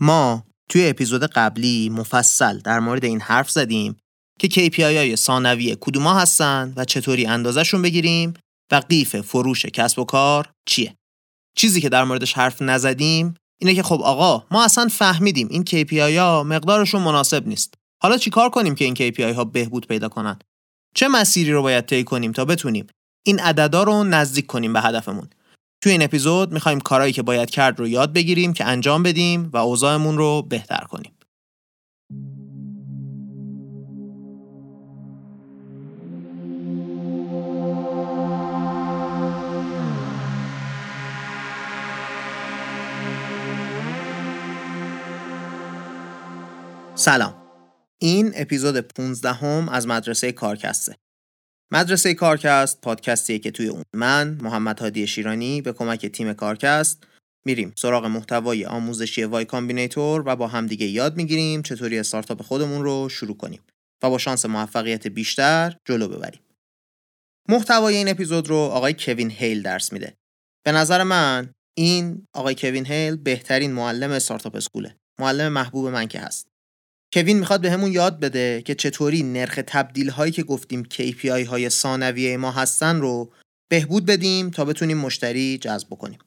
ما توی اپیزود قبلی مفصل در مورد این حرف زدیم که KPI های ثانویه کدوما هستن و چطوری اندازشون بگیریم و قیف فروش کسب و کار چیه. چیزی که در موردش حرف نزدیم اینه که خب آقا ما اصلا فهمیدیم این KPI ها مقدارشون مناسب نیست. حالا چیکار کنیم که این KPI ها بهبود پیدا کنن؟ چه مسیری رو باید طی کنیم تا بتونیم این عددا رو نزدیک کنیم به هدفمون؟ توی این اپیزود می‌خوایم کارهایی که باید کرد رو یاد بگیریم که انجام بدیم و اوضاعمون رو بهتر کنیم. سلام. این اپیزود 15 هم از مدرسه کارکسته. مدرسه کارکست پادکستیه که توی اون من محمد هادی شیرانی به کمک تیم کارکست میریم سراغ محتوای آموزشی Y Combinator و با همدیگه یاد می‌گیریم چطوری استارتاپ خودمون رو شروع کنیم و با شانس موفقیت بیشتر جلو ببریم. محتوای این اپیزود رو آقای کوین هیل درس میده. به نظر من این آقای کوین هیل بهترین معلم Startup School ه. معلم محبوب من که هست. کوین می‌خواد به همون یاد بده که چطوری نرخ تبدیل هایی که گفتیم KPI های ثانویه ما هستن رو بهبود بدیم تا بتونیم مشتری جذب کنیم.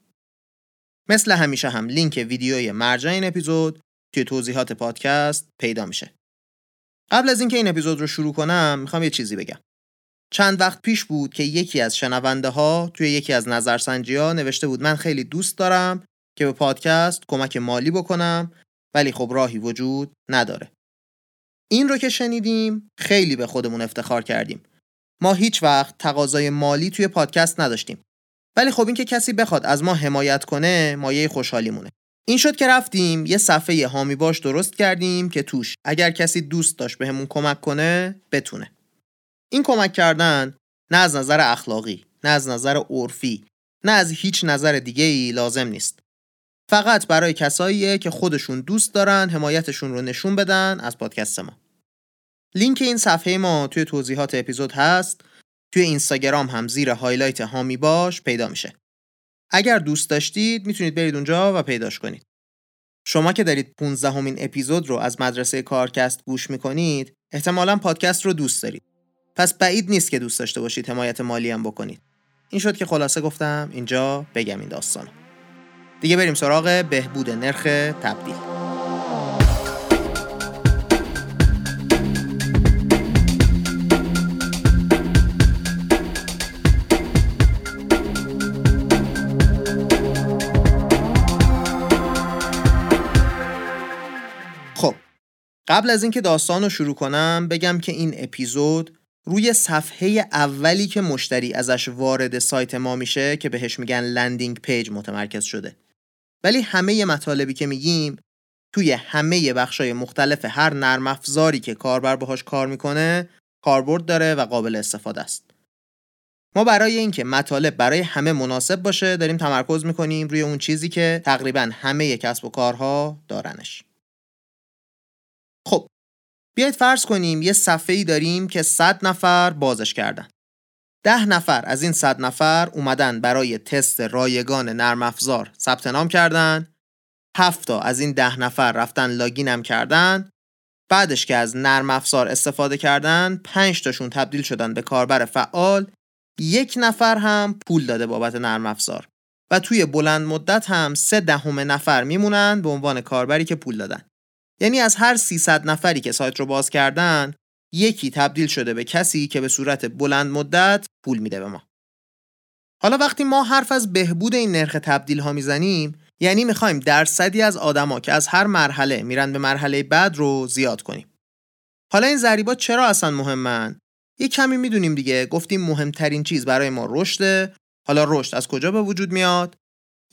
مثل همیشه هم لینک ویدیوی مرجع این اپیزود توی توضیحات پادکست پیدا میشه. قبل از اینکه این اپیزود رو شروع کنم می‌خوام یه چیزی بگم. چند وقت پیش بود که یکی از شنونده ها توی یکی از نظرسنجی ها نوشته بود من خیلی دوست دارم که به پادکست کمک مالی بکنم ولی خب راهی وجود نداره. این رو که شنیدیم خیلی به خودمون افتخار کردیم. ما هیچ وقت تقاضای مالی توی پادکست نداشتیم. ولی خب این که کسی بخواد از ما حمایت کنه مایه خوشحالیمونه. این شد که رفتیم یه صفحه هامی باش درست کردیم که توش اگر کسی دوست داشت بهمون کمک کنه بتونه. این کمک کردن نه از نظر اخلاقی، نه از نظر عرفی، نه از هیچ نظر دیگه ای لازم نیست. فقط برای کساییه که خودشون دوست دارن حمایتشون رو نشون بدن از پادکست ما. لینک این صفحه ما توی توضیحات اپیزود هست. توی اینستاگرام هم زیر highlight حامی باش پیدا میشه. اگر دوست داشتید می‌تونید برید اونجا و پیداش کنید. شما که دارید 15همین اپیزود رو از مدرسه کارکست گوش می‌کنید احتمالا پادکست رو دوست دارید. پس بعید نیست که دوست داشته باشید حمایت مالی هم بکنید. این شد که خلاصه گفتم اینجا بگم این داستانو. دیگه بریم سراغ بهبود نرخ تبدیل قبل از اینکه داستان رو شروع کنم بگم که این اپیزود روی صفحه اولی که مشتری ازش وارد سایت ما میشه که بهش میگن landing page متمرکز شده ولی همه مطالبی که میگیم توی همه بخشای مختلف هر نرم افزاری که کاربر باهاش کار می‌کنه کاربرد داره و قابل استفاده است. ما برای اینکه مطالب برای همه مناسب باشه داریم تمرکز می‌کنیم روی اون چیزی که تقریبا همه کسب و کارها دارنش. بیاید فرض کنیم یه صفحه ای داریم که 100 نفر بازش کردن. ده نفر از این صد نفر اومدن برای تست رایگان نرم افزار ثبت نام کردن. هفتا از این ده نفر رفتن لاگینم کردن. بعدش که از نرم افزار استفاده کردن پنج تاشون تبدیل شدن به کاربر فعال. یک نفر هم پول داده بابت نرم افزار. و توی بلند مدت هم سه دهم نفر میمونن به عنوان کاربری که پول دادن. یعنی از هر 300 نفری که سایت رو باز کردن یکی تبدیل شده به کسی که به صورت بلند مدت پول میده به ما. حالا وقتی ما حرف از بهبود این نرخ تبدیل ها می‌زنیم یعنی می‌خوایم درصدی از آدما که از هر مرحله میرن به مرحله بعد رو زیاد کنیم. حالا این ضریبات چرا اصلا مهمن؟ یه کمی می‌دونیم دیگه گفتیم مهمترین چیز برای ما رشده. حالا رشد از کجا به وجود میاد؟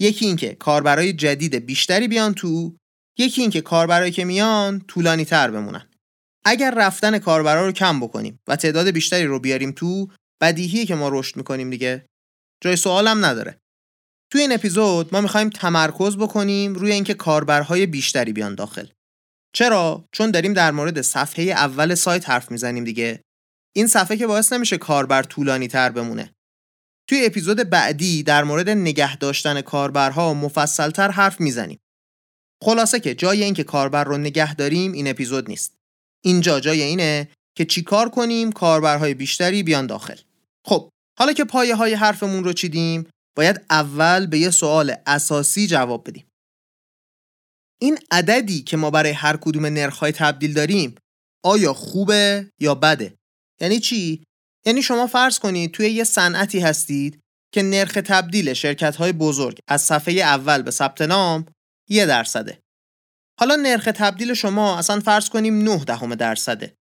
یکی اینکه کاربرای جدید بیشتری بیان تو، یکی اینکه کاربرایی که میان طولانی تر بمونن. اگر رفتن کاربرا رو کم بکنیم و تعداد بیشتری رو بیاریم تو بدیهیه که ما رشد می‌کنیم دیگه. جای سوالم نداره. توی این اپیزود ما می‌خوایم تمرکز بکنیم روی اینکه کاربرهای بیشتری بیان داخل. چرا؟ چون داریم در مورد صفحه اول سایت حرف می‌زنیم دیگه. این صفحه که باعث نمیشه کاربر طولانی تر بمونه. توی اپیزود بعدی در مورد نگه داشتن کاربرها مفصلتر حرف می‌زنیم. خلاصه که جای اینکه کاربر رو نگه داریم این اپیزود نیست. اینجا جای اینه که چیکار کنیم کاربرهای بیشتری بیان داخل. خب حالا که پایه های حرفمون رو چیدیم باید اول به یه سوال اساسی جواب بدیم. این عددی که ما برای هر کدوم نرخ‌های تبدیل داریم آیا خوبه یا بده؟ یعنی چی؟ یعنی شما فرض کنید توی یه صنعتی هستید که نرخ تبدیل شرکت های بزرگ از صفحه اول به ثبت نام یه درصده. حالا نرخ تبدیل شما اصلا فرض کنیم 9 دهم درصده.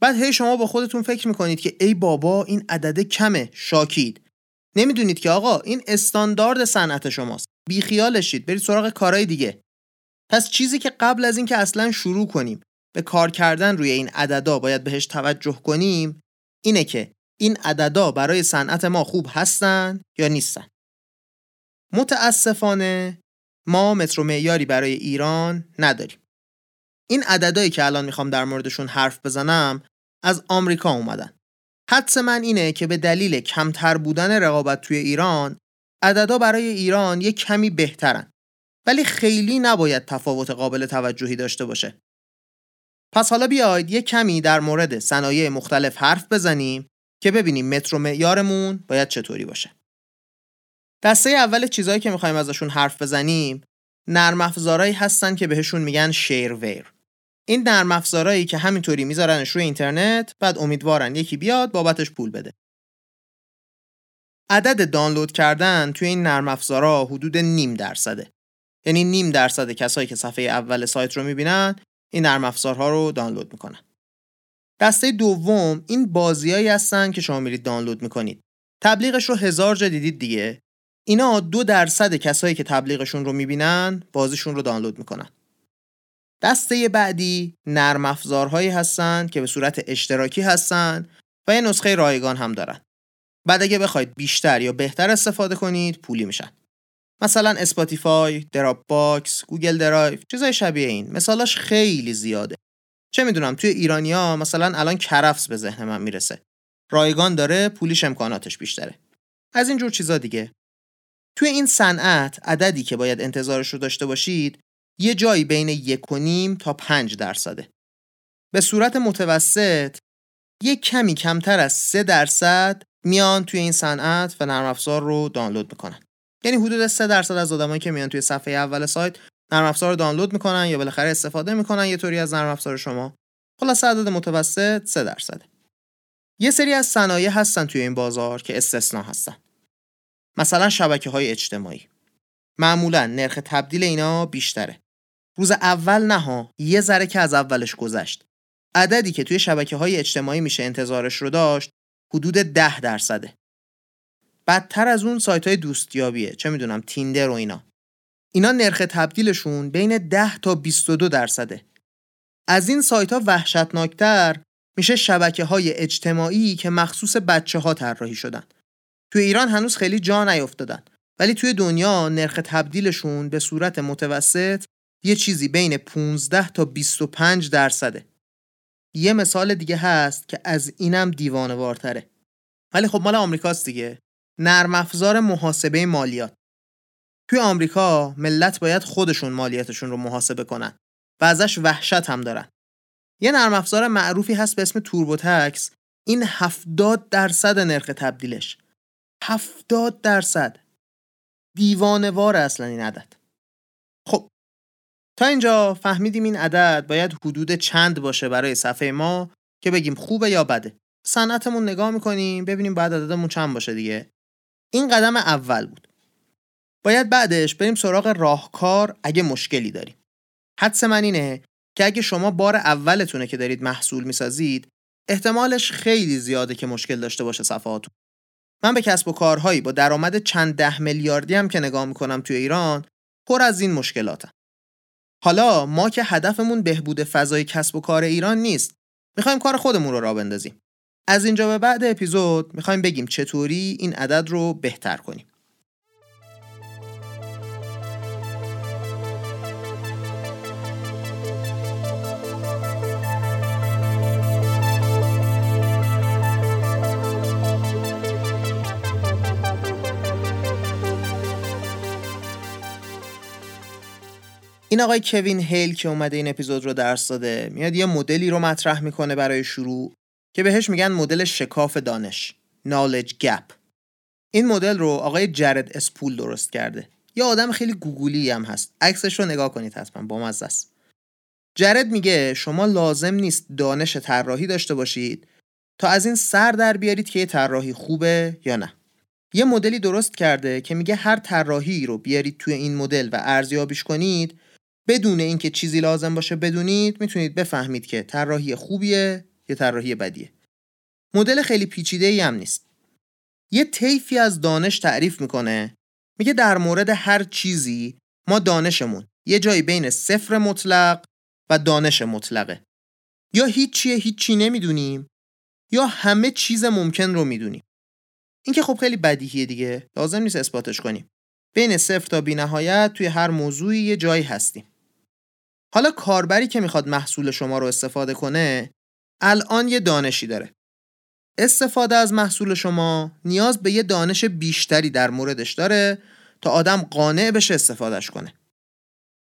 بعد هی شما با خودتون فکر می‌کنید که ای بابا این عدد کمه شاکید. نمی‌دونید که آقا این استاندارد صنعت شماست. بیخیالشید. برید سراغ کارهای دیگه. پس چیزی که قبل از اینکه اصلا شروع کنیم به کار کردن روی این عددا باید بهش توجه کنیم اینه که این عددا برای صنعت ما خوب هستن یا نیستن. متاسفانه ما مترو معیاری برای ایران نداریم. این عددهایی که الان می‌خوام در موردشون حرف بزنم از آمریکا اومدن. حدس من اینه که به دلیل کمتر بودن رقابت توی ایران عددا برای ایران یک کمی بهترن. ولی خیلی نباید تفاوت قابل توجهی داشته باشه. پس حالا بیاید یک کمی در مورد صنایع مختلف حرف بزنیم که ببینیم مترو معیارمون باید چطوری باشه. دسته اول چیزهایی که می‌خوایم ازشون حرف بزنیم نرم افزارهایی هستن که بهشون میگن شیرویر این نرم افزارهایی که همینطوری میذارنش روی اینترنت بعد امیدوارن یکی بیاد بابتش پول بده. عدد دانلود کردن توی این نرم افزارها حدود نیم درصده. یعنی نیم درصد کسایی که صفحه اول سایت رو می‌بینن این نرم افزارها رو دانلود می‌کنن. دسته دوم این بازیایی هستن که شما میرید دانلود می‌کنید. تبلیغش رو هزار جا دیدید دیگه. اینا دو درصد کسایی که تبلیغشون رو می‌بینن بازیشون رو دانلود می‌کنن دسته بعدی نرم افزارهایی هستن که به صورت اشتراکی هستن و یه نسخه رایگان هم دارن بعد اگه بخواید بیشتر یا بهتر استفاده کنید پولی میشن مثلا اسپاتیفای، دراپ باکس، گوگل درایو، چیزای شبیه این. مثالاش خیلی زیاده. چه می‌دونم توی ایرانیا مثلا الان کرفس به ذهن من می‌رسه. رایگان داره، پولیش امکاناتش بیشتره. از این جور چیزا دیگه. توی این صنعت عددی که باید انتظارش رو داشته باشید یه جایی بین یک و نیم تا پنج درصده. به صورت متوسط یک کمی کمتر از سه درصد میان توی این صنعت و نرم افزار رو دانلود می‌کنن. یعنی حدود 3 درصد از آدمایی که میان توی صفحه اول سایت نرم افزار رو دانلود می‌کنن یا بالاخره استفاده می‌کنن یه طوری از نرم افزار شما خلاص عدد متوسط 3 درصده یه سری از صنایع هستن توی این بازار که استثنا هستن مثلا شبکه های اجتماعی. معمولا نرخ تبدیل اینا بیشتره. روز اول نه یه ذره که از اولش گذشت. عددی که توی شبکه های اجتماعی میشه انتظارش رو داشت حدود 10 درصده. بدتر از اون سایت های دوستیابیه چه می‌دونم تیندر و اینا. اینا نرخ تبدیلشون بین 10 تا 22 درصده. از این سایت ها وحشتناکتر میشه شبکه های اجتماعی که مخصوص بچه ها طراحی شدن. توی ایران هنوز خیلی جا نیافتادن. ولی توی دنیا نرخ تبدیلشون به صورت متوسط یه چیزی بین 15 تا 25 درصده. یه مثال دیگه هست که از اینم دیوانوارتره. ولی خب مال آمریکاست دیگه. نرم افزار محاسبه مالیات. توی آمریکا ملت باید خودشون مالیاتشون رو محاسبه کنن و ازش وحشت هم دارن. یه نرم افزار معروفی هست به اسم توربوتکس این 70 درصد نرخ تبدیلش. 70 درصد. دیوانوار اصلا این عدد. خب تا اینجا فهمیدیم این عدد باید حدود چند باشه برای صفحه ما که بگیم خوبه یا بده. صنعتمون نگاه می‌کنیم ببینیم بعد عددمون چند باشه دیگه. این قدم اول بود. باید بعدش بریم سراغ راهکار اگه مشکلی داریم. حدس من اینه که اگه شما بار اولتونه که دارید محصول می‌سازید احتمالش خیلی زیاده که مشکل داشته باشه صفحاتون من به کسب و کارهایی با درآمد چند ده میلیاردی هم که نگاه می‌کنم توی ایران پر از این مشکلاتم. حالا ما که هدفمون بهبود فضای کسب و کار ایران نیست می‌خوایم کار خودمون رو را بندازیم. از اینجا به بعد اپیزود می‌خوایم بگیم چطوری این عدد رو بهتر کنیم. این آقای کوین هیل که اومده این اپیزود رو درس داده میاد یه مدلی رو مطرح می‌کنه برای شروع که بهش میگن مدل شکاف دانش knowledge gap. این مدل رو آقای جرد اسپول درست کرده. یه آدم خیلی گوگولی هم هست. عکسش رو نگاه کنید حتما با مزه است. جرد میگه شما لازم نیست دانش طراحی داشته باشید تا از این سر در بیارید که یه طراحی خوبه یا نه. یه مدلی درست کرده که میگه هر طراحی رو بیارید توی این مدل و ارزیابیش کنید بدون اینکه چیزی لازم باشه بدونید می‌تونید بفهمید که طراحی خوبیه یا طراحی بدیه. مدل خیلی پیچیده ای هم نیست. یه طیفی از دانش تعریف می‌کنه. میگه در مورد هر چیزی ما دانشمون یه جایی بین صفر مطلق و دانش مطلقه. یا هیچیه هیچی نمی‌دونیم یا همه چیز ممکن رو می‌دونیم. این که خب خیلی بدیهیه دیگه. لازم نیست اثباتش کنیم. بین صفر تا بینهایت توی هر موضوعی یه جایی هستیم. حالا کاربری که می‌خواد محصول شما رو استفاده کنه الان یه دانشی داره. استفاده از محصول شما نیاز به یه دانش بیشتری در موردش داره تا آدم قانع بشه استفادهش کنه.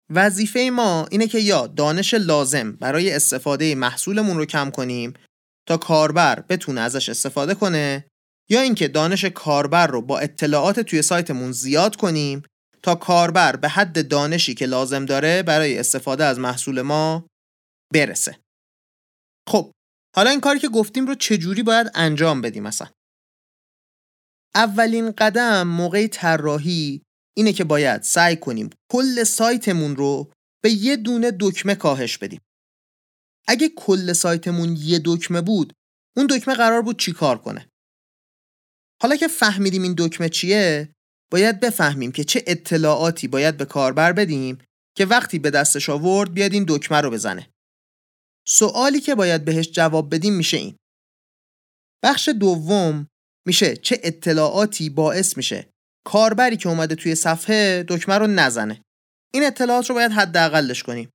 وظیفه ما اینه که یا دانش لازم برای استفاده محصولمون رو کم کنیم تا کاربر بتونه ازش استفاده کنه یا اینکه دانش کاربر رو با اطلاعات توی سایتمون زیاد کنیم تا کاربر به حد دانشی که لازم داره برای استفاده از محصول ما برسه. خب حالا این کاری که گفتیم رو چجوری باید انجام بدیم مثلا؟ اولین قدم موقع طراحی اینه که باید سعی کنیم کل سایتمون رو به یه دونه دکمه کاهش بدیم. اگه کل سایتمون یه دکمه بود اون دکمه قرار بود چی کار کنه؟ حالا که فهمیدیم این دکمه چیه باید بفهمیم که چه اطلاعاتی باید به کاربر بدیم که وقتی به دستش آورد بیاد این دکمه رو بزنه. سوالی که باید بهش جواب بدیم میشه این. بخش دوم میشه چه اطلاعاتی باعث میشه کاربری که اومده توی صفحه دکمه رو نزنه. این اطلاعات رو باید حداقلش کنیم.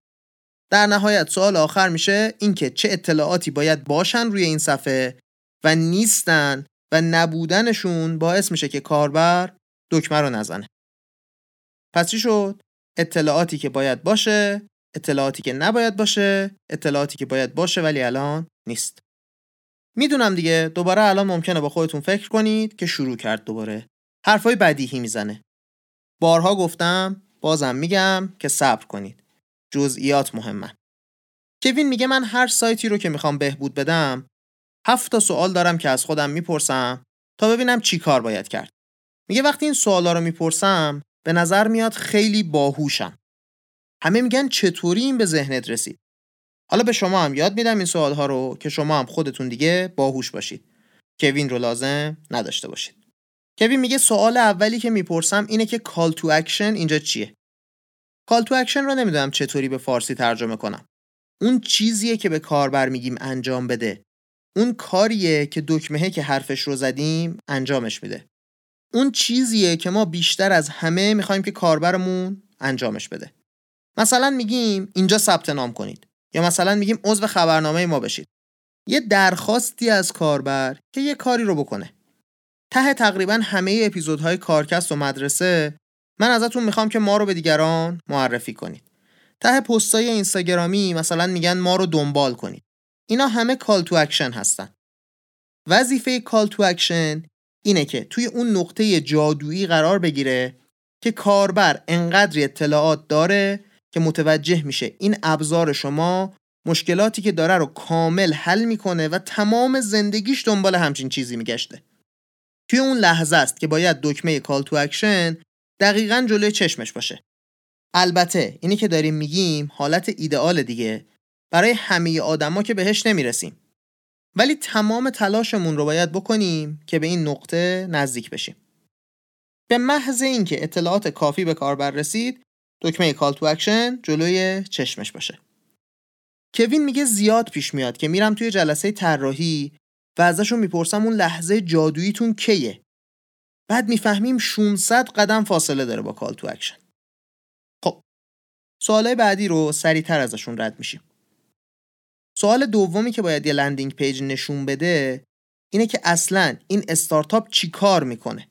در نهایت سوال آخر میشه اینکه چه اطلاعاتی باید باشن روی این صفحه و نیستن و نبودنشون باعث میشه که کاربر دکمه رو نزنه. پس چی شد؟ اطلاعاتی که باید باشه اطلاعاتی که نباید باشه اطلاعاتی که باید باشه ولی الان نیست. می‌دونم دیگه دوباره الان ممکنه با خودتون فکر کنید که شروع کرد دوباره. حرفای بدیهی می‌زنه. بارها گفتم بازم میگم که صبر کنید. جزئیات مهمن کوین میگه من هر سایتی رو که می‌خوام بهبود بدم هفت تا سوال دارم که از خودم می‌پرسم تا ببینم چی کار باید کرد. میگه وقتی این سوالا رو می‌پرسم به نظر میاد خیلی باهوشم. همه میگن چطوری این به ذهنت رسید؟ حالا به شما هم یاد میدم این سوال ها رو که شما هم خودتون دیگه باهوش باشید. کوین رو لازم نداشته باشید. کوین میگه سوال اولی که می‌پرسم اینه که call to action اینجا چیه؟ call to action رو نمی‌دونم چطوری به فارسی ترجمه کنم. اون چیزیه که به کاربر میگیم انجام بده. اون کاریه که دکمهه که حرفش رو زدیم انجامش میده. اون چیزیه که ما بیشتر از همه می‌خوایم که کاربرمون انجامش بده. مثلا میگیم اینجا ثبت نام کنید یا مثلا میگیم عضو خبرنامه ما بشید. یه درخواستی از کاربر که یه کاری رو بکنه. ته تقریبا همه اپیزودهای کارکست و مدرسه من ازتون می‌خوام که ما رو به دیگران معرفی کنید. ته پستای اینستاگرامی مثلا میگن ما رو دنبال کنید. اینا همه call to action هستن. وظیفه call to action اینه که توی اون نقطه جادویی قرار بگیره که کاربر انقدری اطلاعات داره که متوجه میشه این ابزار شما مشکلاتی که داره رو کامل حل می‌کنه و تمام زندگیش دنبال همچین چیزی میگشته. توی اون لحظه است که باید دکمه call to action دقیقا جلوی چشمش باشه. البته اینی که داریم میگیم حالت ایدئال دیگه. برای همه آدما که بهش نمی‌رسیم. ولی تمام تلاشمون رو باید بکنیم که به این نقطه نزدیک بشیم. به محض اینکه اطلاعات کافی به کاربر رسید دکمه call to action جلوی چشمش باشه. کوین میگه زیاد پیش میاد که میرم توی جلسه طراحی و ازشون می‌پرسم اون لحظه جادوییتون کیه. بعد می‌فهمیم 600 قدم فاصله داره با call to action خب سوالای بعدی رو سریعتر ازشون رد میشیم. سوال دومی که باید یه landing page نشون بده اینه که اصلا این استارتاپ چی کار می‌کنه.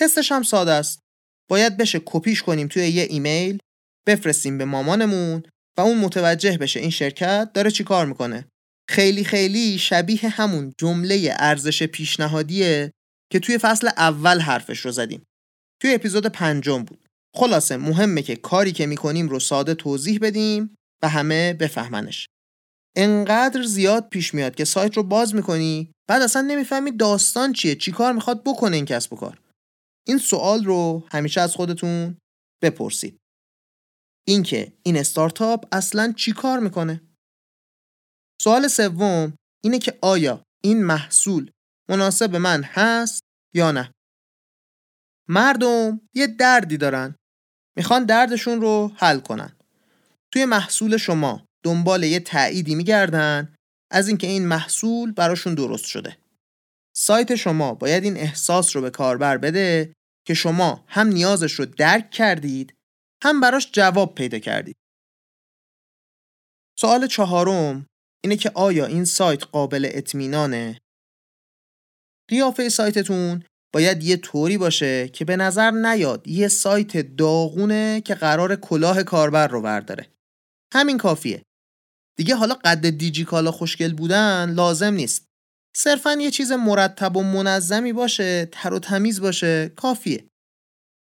تستش هم ساده است. باید بشه کپیش کنیم توی یه ایمیل بفرستیم به مامانمون و اون متوجه بشه این شرکت داره چی کار می‌کنه. خیلی خیلی شبیه همون جمله ارزش پیشنهادیه که توی فصل اول حرفش رو زدیم. توی اپیزود پنجم بود. خلاصه مهمه که کاری که می‌کنیم رو ساده توضیح بدیم و همه بفهمنش. انقدر زیاد پیش میاد که سایت رو باز می‌کنی بعد اصلا نمی‌فهمی داستان چیه چی کار می‌خواد بکنه این کسب و کار. این سوال رو همیشه از خودتون بپرسید. اینکه این استارتاپ اصلا چی کار می‌کنه؟ سوال سوم اینه که آیا این محصول مناسب من هست یا نه؟ مردم یه دردی دارن. می‌خوان دردشون رو حل کنن. توی محصول شما دنبال یه تأییدی میگردن از اینکه این محصول براشون درست شده. سایت شما باید این احساس رو به کاربر بده که شما هم نیازش رو درک کردید هم براش جواب پیدا کردید. سوال چهارم اینه که آیا این سایت قابل اطمینانه؟ قیافه سایتتون باید یه طوری باشه که به نظر نیاد یه سایت داغونه که قرار کلاه کاربر رو برداره. همین کافیه. دیگه حالا قد دیجیکالا خوشگل بودن لازم نیست. صرفا یه چیز مرتب و منظمی باشه تر و تمیز باشه کافیه.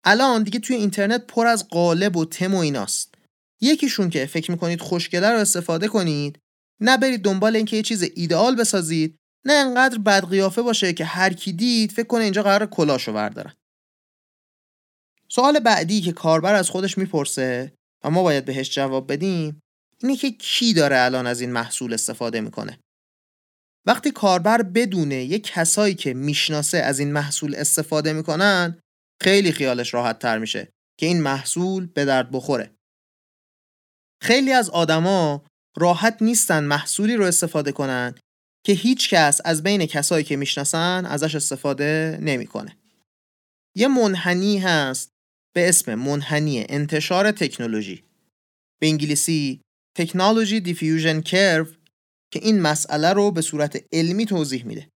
الان دیگه توی اینترنت پر از قالب و تم و ایناست. یکیشون که فکر می‌کنید خوشگله رو استفاده کنید نه برید دنبال اینکه یه چیز ایدئال بسازید نه انقدر بد قیافه باشه که هر کی دید فکر کنه اینجا قرار کلاشو بردارن. سوال بعدی که کاربر از خودش می‌پرسه و ما باید بهش جواب بدیم اینه که کی داره الان از این محصول استفاده می‌کنه وقتی کاربر بدونه یه کسایی که می‌شناسه از این محصول استفاده می‌کنن خیلی خیالش راحت تر میشه که این محصول به درد بخوره خیلی از آدما راحت نیستن محصولی رو استفاده کنن که هیچ کس از بین کسایی که می‌شناسن ازش استفاده نمی‌کنه. یه منحنی هست به اسم منحنی انتشار تکنولوژی. به انگلیسی Technology Diffusion Curve که این مسئله رو به صورت علمی توضیح میده.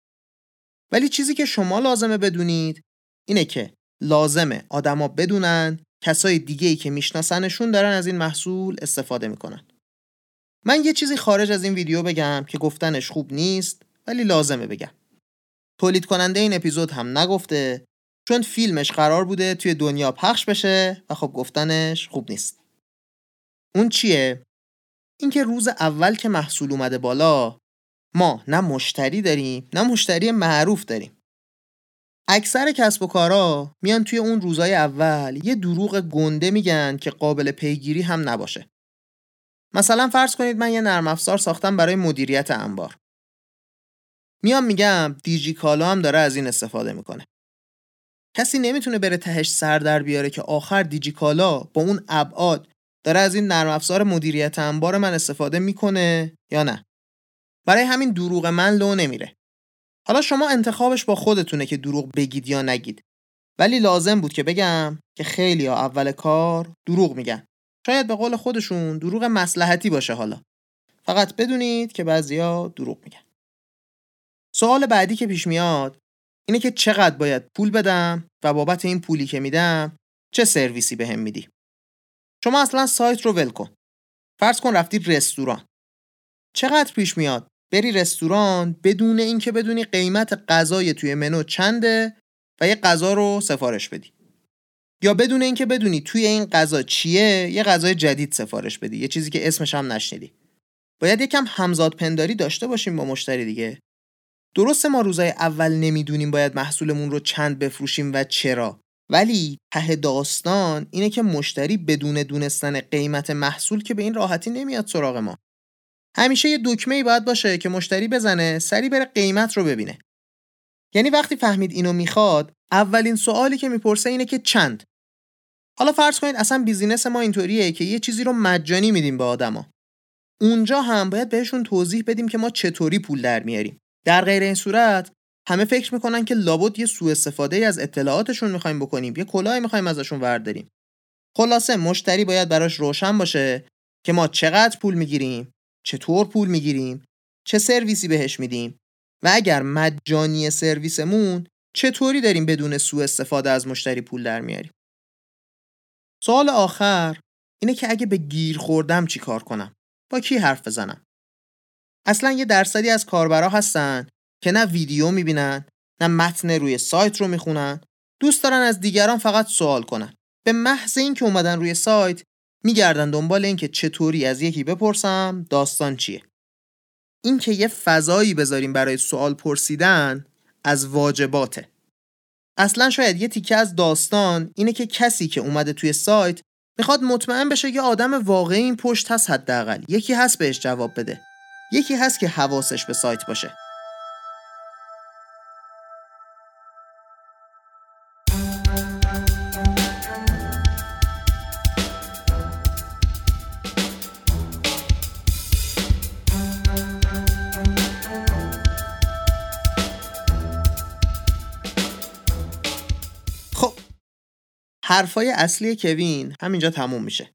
ولی چیزی که شما لازمه بدونید اینه که لازمه آدما بدونن کسای دیگه ای که میشناسنشون دارن از این محصول استفاده می‌کنن. من یه چیزی خارج از این ویدیو بگم که گفتنش خوب نیست ولی لازمه بگم. تولید کننده این اپیزود هم نگفته چون فیلمش قرار بوده توی دنیا پخش بشه و خب گفتنش خوب نیست. اون چیه؟ اینکه روز اول که محصول اومده بالا ما نه مشتری داریم نه مشتری معروف داریم. اکثر کسب و کارا میان توی اون روزای اول یه دروغ گنده میگن که قابل پیگیری هم نباشه. مثلا فرض کنید من یه نرم افزار ساختم برای مدیریت انبار. میام میگم دیجی کالا هم داره از این استفاده می‌کنه. کسی نمی‌تونه بره تهش سر در بیاره که آخر دیجی کالا با اون ابعاد داره از این نرم افزار مدیریت انبار من استفاده می‌کنه یا نه. برای همین دروغ من لو نمیره. حالا شما انتخابش با خودتونه که دروغ بگید یا نگید. ولی لازم بود که بگم که خیلی ها اول کار دروغ میگن. شاید به قول خودشون دروغ مسلحتی باشه حالا فقط بدونید که بعضیا دروغ میگن سوال بعدی که پیش میاد اینه که چقدر باید پول بدم و بابت این پولی که میدم چه سرویسی بهم به میدی شما اصلا سایت رو ول کن. فرض کن رفتی رستوران. چقدر پیش میاد؟ بری رستوران بدون اینکه بدونی قیمت غذای توی منو چنده و یه غذا رو سفارش بدی. یا بدون اینکه بدونی توی این غذا چیه یه غذای جدید سفارش بدی. یه چیزی که اسمش هم نشنیدی. باید یکم همزاد پنداری داشته باشیم با مشتری دیگه. درسته ما روزای اول نمی‌دونیم باید محصولمون رو چند بفروشیم و چرا. ولی ته داستان اینه که مشتری بدون دونستن قیمت محصول که به این راحتی نمیاد سراغ ما. همیشه یه دکمه ای باید باشه که مشتری بزنه سری بره قیمت رو ببینه. یعنی وقتی فهمید اینو می‌خواد اولین سوالی که می‌پرسه اینه که چند؟ حالا فرض کنید اصلا بیزینس ما اینطوریه که یه چیزی رو مجانی میدیم به آدما. اونجا هم باید بهشون توضیح بدیم که ما چطوری پول در میاریم. در غیر این صورت همه فکر می‌کنن که لابد یه سوء استفاده از اطلاعاتشون می‌خوایم بکنیم یه کلاهی می‌خوایم ازشون ورداریم. خلاصه مشتری باید براش روشن باشه که ما چقدر پول می‌گیریم چطور پول می‌گیریم چه سرویسی بهش میدیم و اگر مجانی سرویسمون چطوری داریم بدون سوء استفاده از مشتری پول در میاریم؟ سوال آخر اینه که اگه به گیر خوردم چی کار کنم؟ با کی حرف بزنم؟ اصلا یه درصدی از کاربرا هستن که نه ویدیو می‌بینن نه متن روی سایت رو می‌خونن. دوست دارن از دیگران فقط سوال کنن. به محض اینکه اومدن روی سایت میگردن دنبال اینکه چطوری از یکی بپرسم داستان چیه. اینکه یه فضایی بذاریم برای سوال پرسیدن از واجباته. اصلا شاید یه تیکه از داستان اینه که کسی که اومده توی سایت می‌خواد مطمئن بشه یه آدم واقعی این پشت هست حداقل. یکی هست بهش جواب بده. یکی هست که حواسش به سایت باشه. حرفای اصلی کوین همینجا تموم میشه.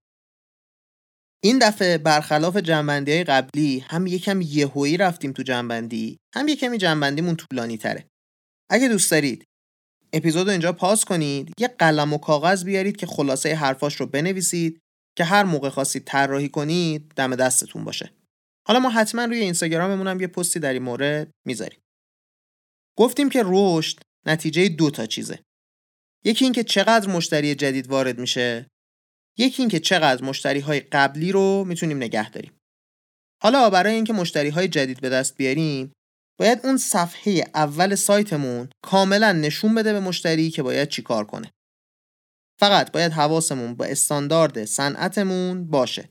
این دفعه برخلاف جنبندی های قبلی هم یکم یهویی رفتیم تو جنبندی هم یکمی جنبندیمون طولانی تره. اگه دوست دارید اپیزود رو اینجا پاس کنید یه قلم و کاغذ بیارید که خلاصه حرفاش رو بنویسید که هر موقع خواستید طراحی کنید دم دستتون باشه. حالا ما حتما روی اینستاگراممون هم یه پستی در این مورد می‌ذاریم. گفتیم که رشد نتیجه دو تا چیزه. یکی اینکه چقدر مشتری جدید وارد میشه یکی اینکه چقدر مشتری های قبلی رو می‌تونیم نگه داریم. حالا برای اینکه مشتری های جدید به دست بیاریم باید اون صفحه اول سایتمون کاملا نشون بده به مشتری که باید چیکار کنه. فقط باید حواسمون با استاندارد صنعتمون باشه.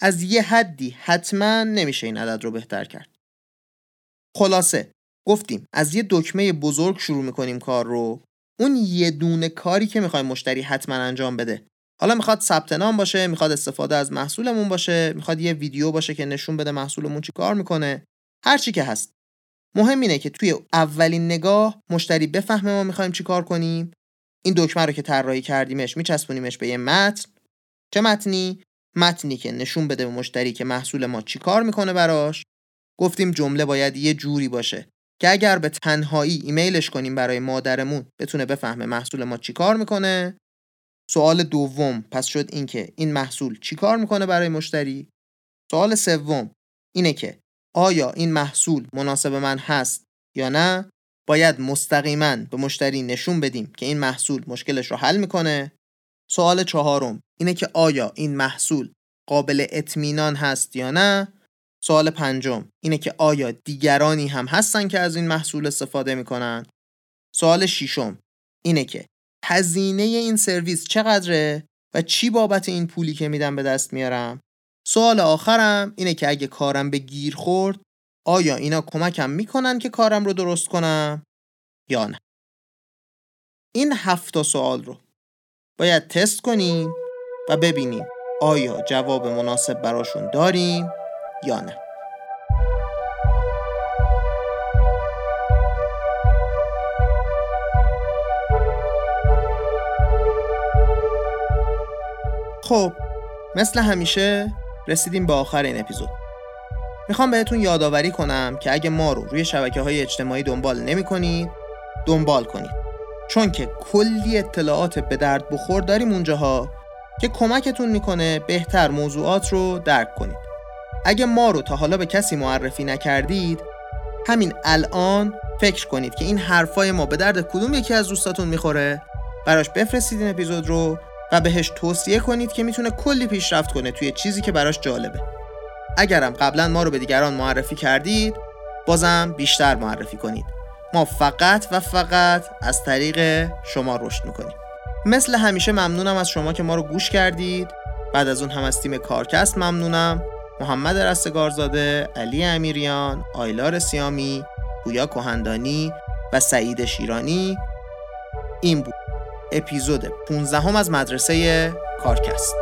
از یه حدی حتما نمیشه این عدد رو بهتر کرد. خلاصه گفتیم از یه دکمه بزرگ شروع می‌کنیم کار رو. اون یه دونه کاری که می‌خوایم مشتری حتما انجام بده. حالا می‌خواد ثبت نام باشه می‌خواد استفاده از محصولمون باشه می‌خواد یه ویدیو باشه که نشون بده محصولمون چی کار می‌کنه. هر چی که هست. مهم اینه که توی اولین نگاه مشتری بفهمه ما می‌خوایم چی کار کنیم. این دکمه رو که طراحی کردیمش میچسبونیمش به یه متن. چه متنی؟ متنی که نشون بده به مشتری که محصول ما چی کار می‌کنه براش. گفتیم جمله باید یه جوری باشه. که اگر به تنهایی ایمیلش کنیم برای مادرمون بتونه بفهمه محصول ما چیکار می‌کنه. سوال دوم پس شد اینکه این محصول چیکار می‌کنه برای مشتری؟ سوال سوم اینه که آیا این محصول مناسب من هست یا نه؟ باید مستقیما به مشتری نشون بدیم که این محصول مشکلش رو حل می‌کنه. سوال چهارم اینه که آیا این محصول قابل اطمینان هست یا نه؟ سوال پنجم اینه که آیا دیگرانی هم هستن که از این محصول استفاده می‌کنن؟ سوال ششم اینه که هزینه این سرویس چقدره و چی بابت این پولی که میدم به دست میارم؟ سوال آخرم اینه که اگه کارم به گیر خورد آیا اینا کمکم می‌کنن که کارم رو درست کنم یا نه؟ این هفت سوال رو باید تست کنیم و ببینیم آیا جواب مناسب براشون داریم یا نه. خب مثل همیشه رسیدیم به آخر این اپیزود. می‌خوام بهتون یادآوری کنم که اگه ما رو روی شبکه های اجتماعی دنبال نمی کنید دنبال کنید. چون که کلی اطلاعات به درد بخور داریم اونجاها که کمکتون می‌کنه بهتر موضوعات رو درک کنید. اگه ما رو تا حالا به کسی معرفی نکردید همین الان فکر کنید که این حرفای ما به درد کدوم یکی از دوستاتون می‌خوره؟ براش بفرستید این اپیزود رو و بهش توصیه کنید که می‌تونه کلی پیشرفت کنه توی چیزی که براش جالبه. اگرم قبلا ما رو به دیگران معرفی کردید بازم بیشتر معرفی کنید. ما فقط و فقط از طریق شما رشد می‌کنیم. مثل همیشه ممنونم از شما که ما رو گوش کردید. بعد از اون هم از تیم کارکست ممنونم. محمد رستگارزاده، علی امیریان، آیلار سیامی، پویا کهندانی و سعید شیرانی. این بود اپیزود 15 هم از مدرسه کارکست.